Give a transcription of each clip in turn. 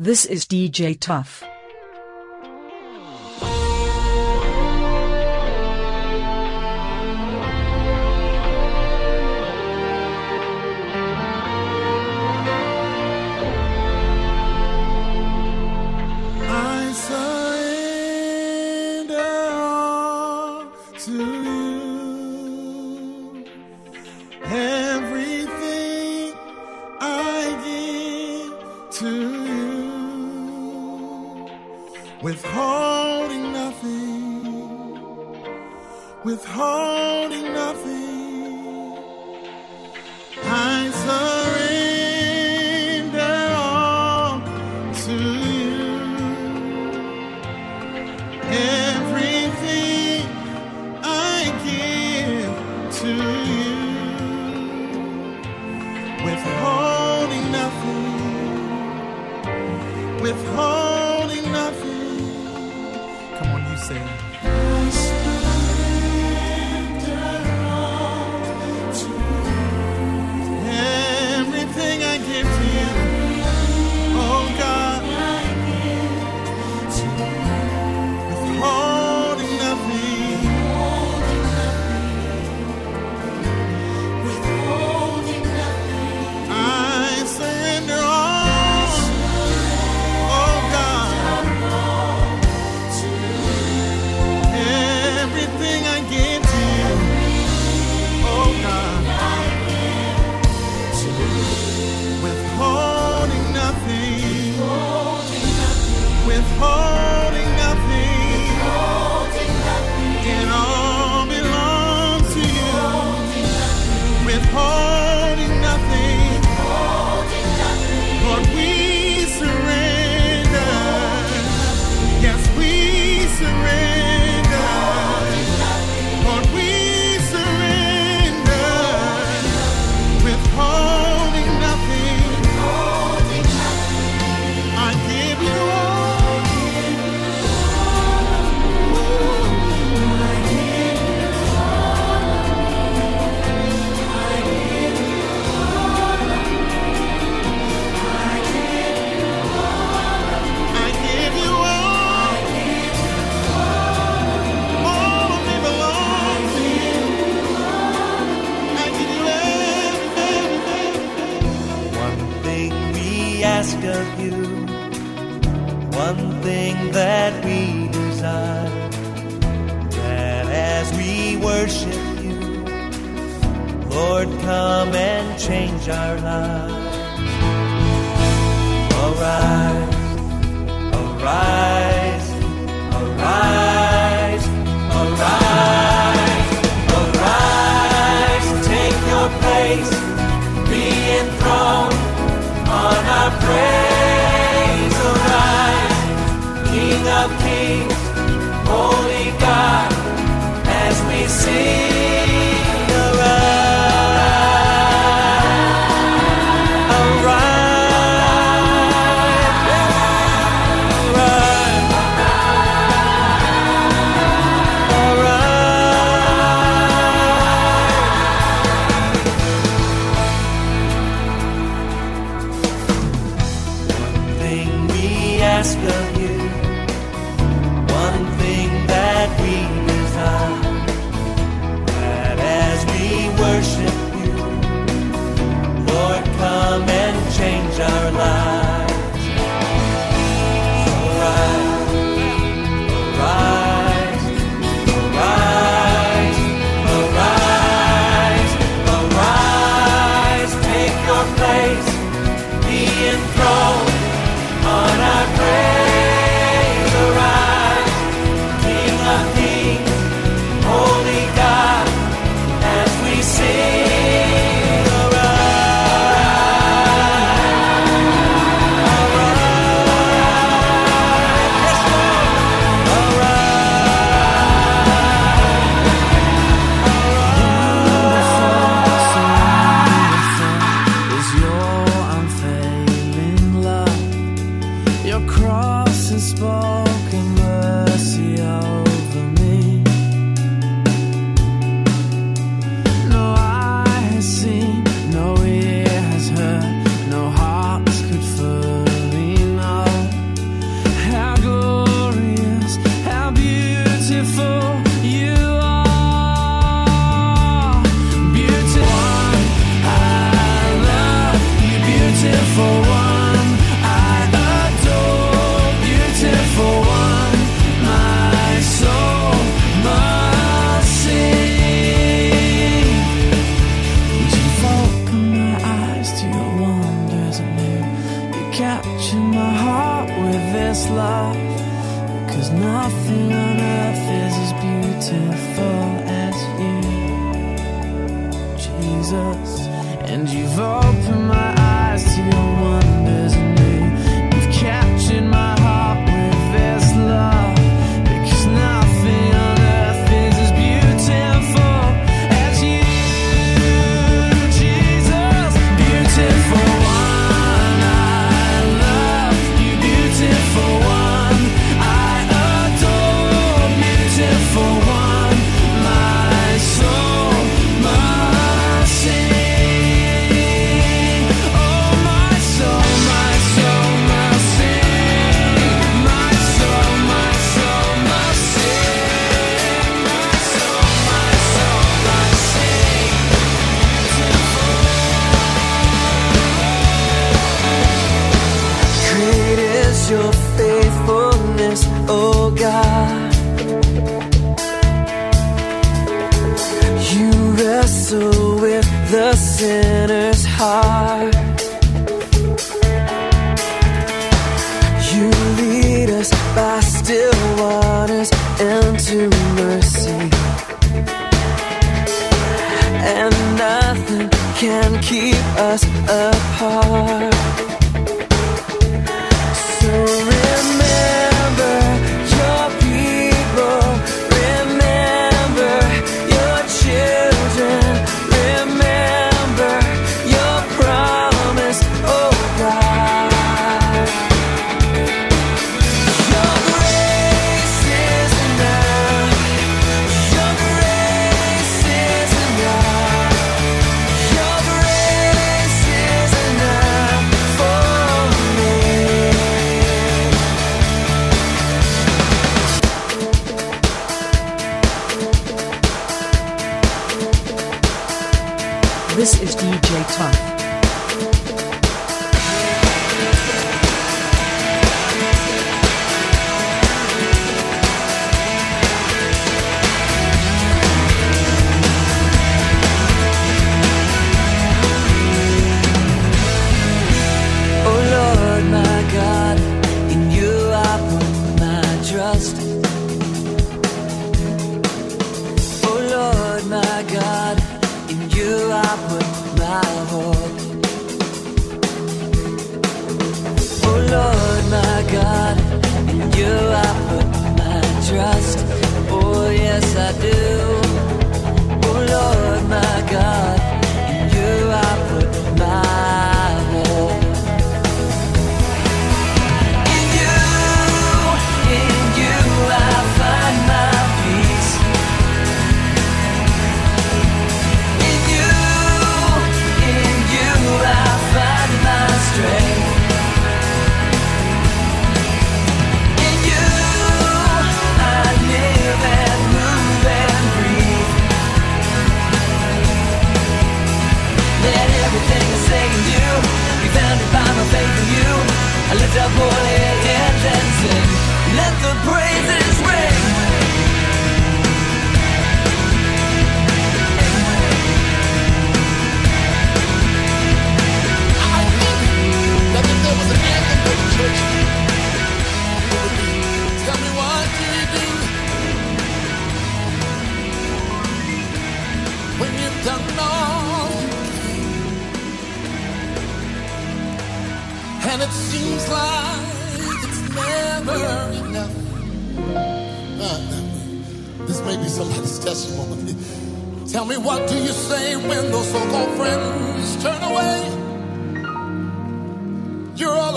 This is DJ Tough.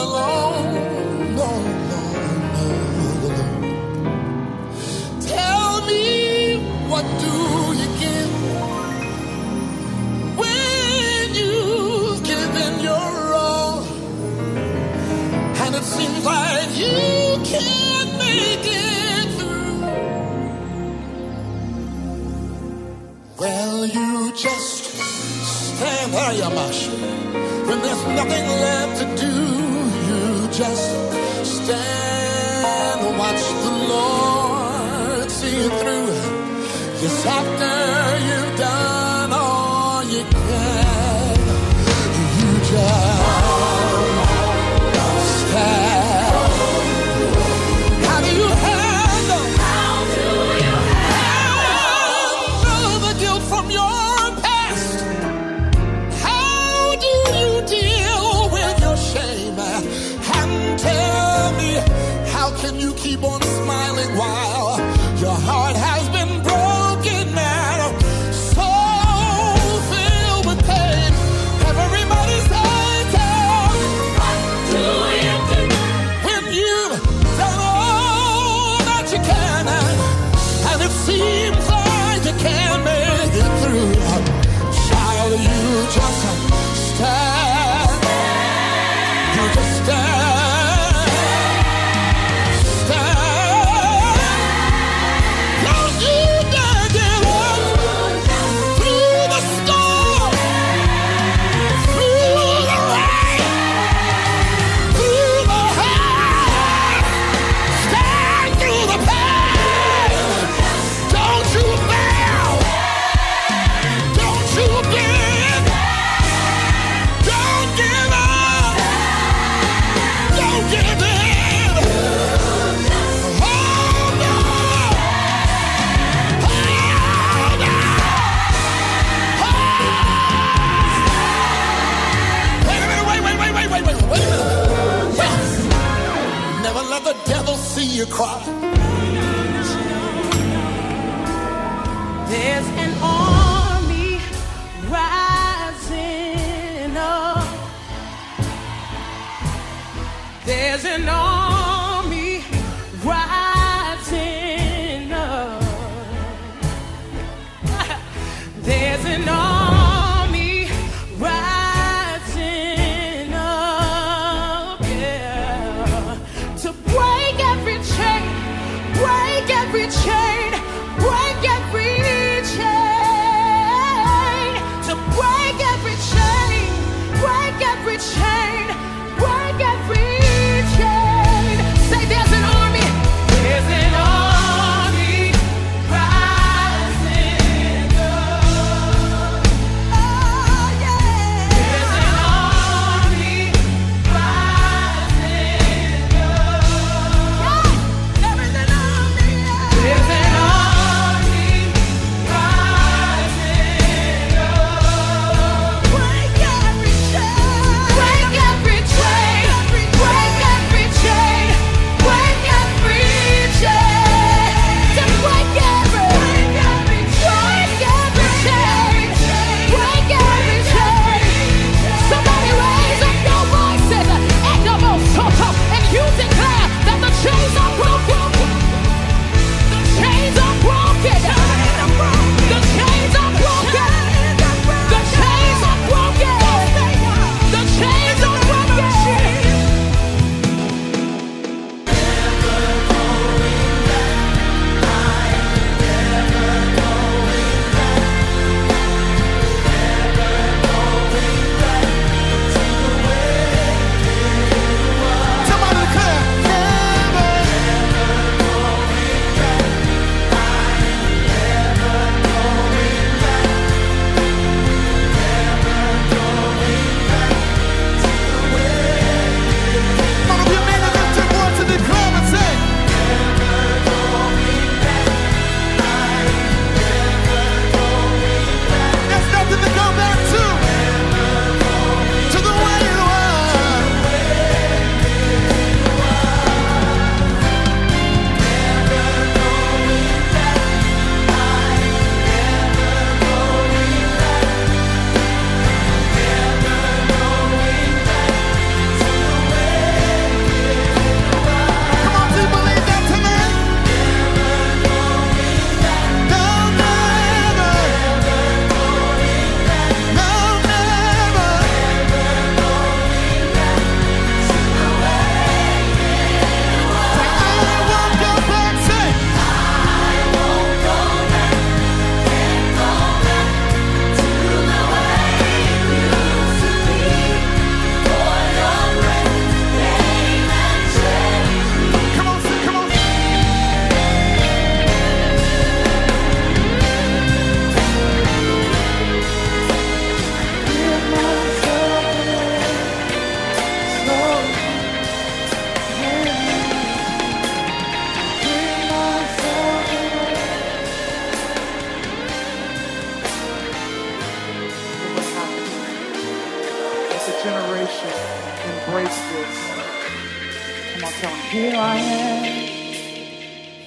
alone, alone, alone. Tell me, what do you when you give your all? And it seems like you can't make it through. Well, you just stand there, you mush, when there's nothing left to do just stand and watch the Lord see you through. Yes, after you've done. keep on smiling. While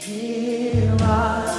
Hear my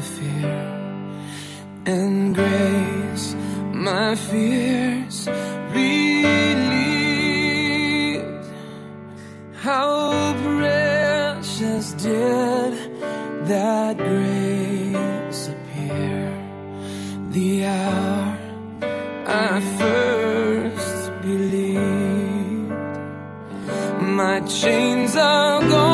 to fear and grace my fears relieved. How precious did that grace appear the hour I first believed. My chains are gone.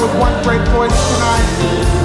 with one great voice tonight.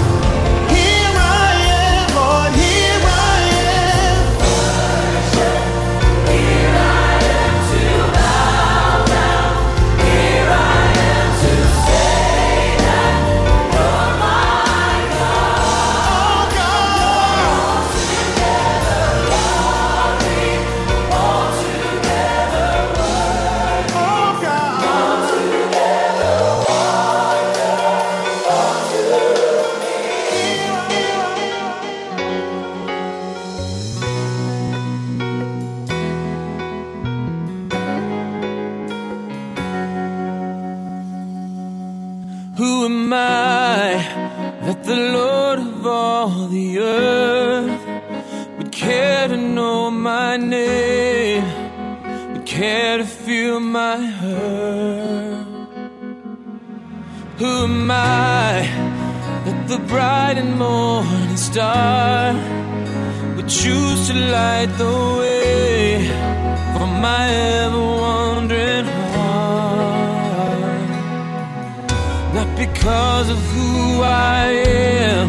that the bright and morning star would choose to light the way for my ever wandering heart? Not because of who I am,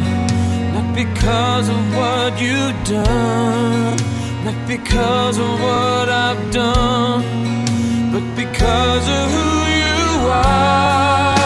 not because of what you've done, not because of what I've done, but because of who you are.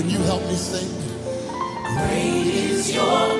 Can you help me sing? Great is your name.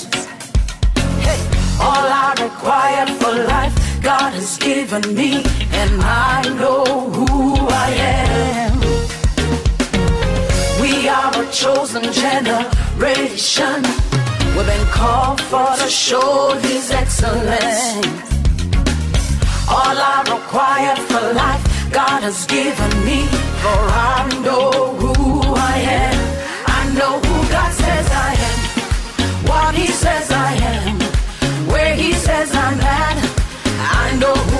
I require for life, God has given me, and I know who I am. We are a chosen generation. We've been called for to show His excellence. All I require for life, God has given me, for I know who I am. I know who God says I am. What He says no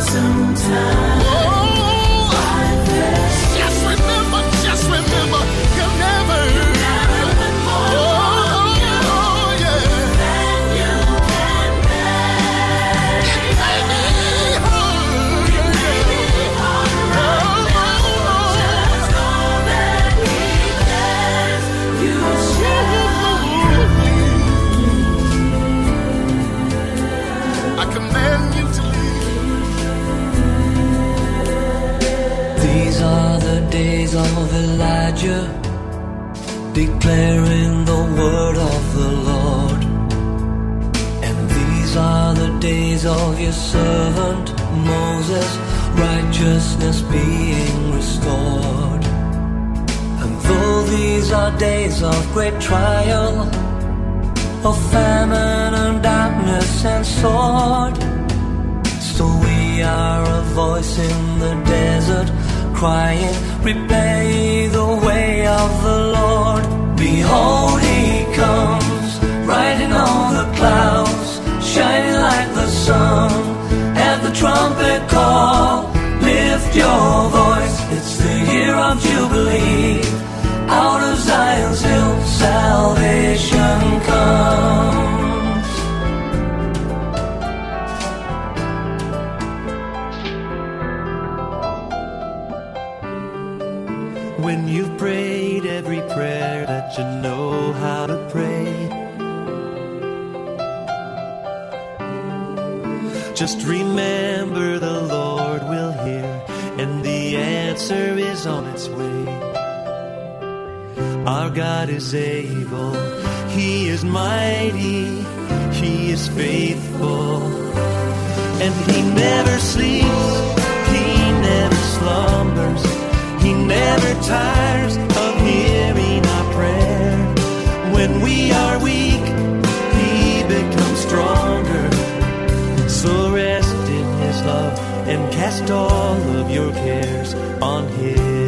Sometimes. of Elijah, declaring the word of the Lord. And these are the days of your servant Moses, righteousness being restored. And though these are days of great trial, of famine and darkness and sword, so we are a voice in the desert crying, repay the way of the Lord. Behold, he comes, riding on the clouds. Our God is able, He is mighty, He is faithful, and He never sleeps, He never slumbers, He never tires of hearing our prayer. When we are weak, He becomes stronger. So rest in His love and cast all of your cares on Him.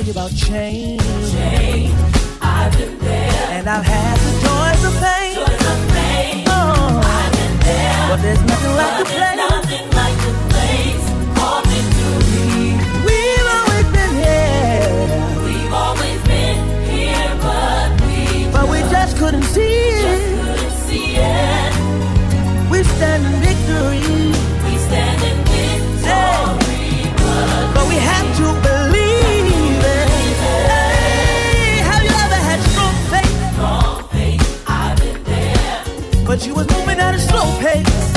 Tell you about change. I've been there. And I've had the joys of pain. Oh. I've been there. But there's nothing like the place. Nothing like the place calling to me. We've always been here. We've always been here, But we just couldn't see it. We stand in victory. But you was moving at a slow pace.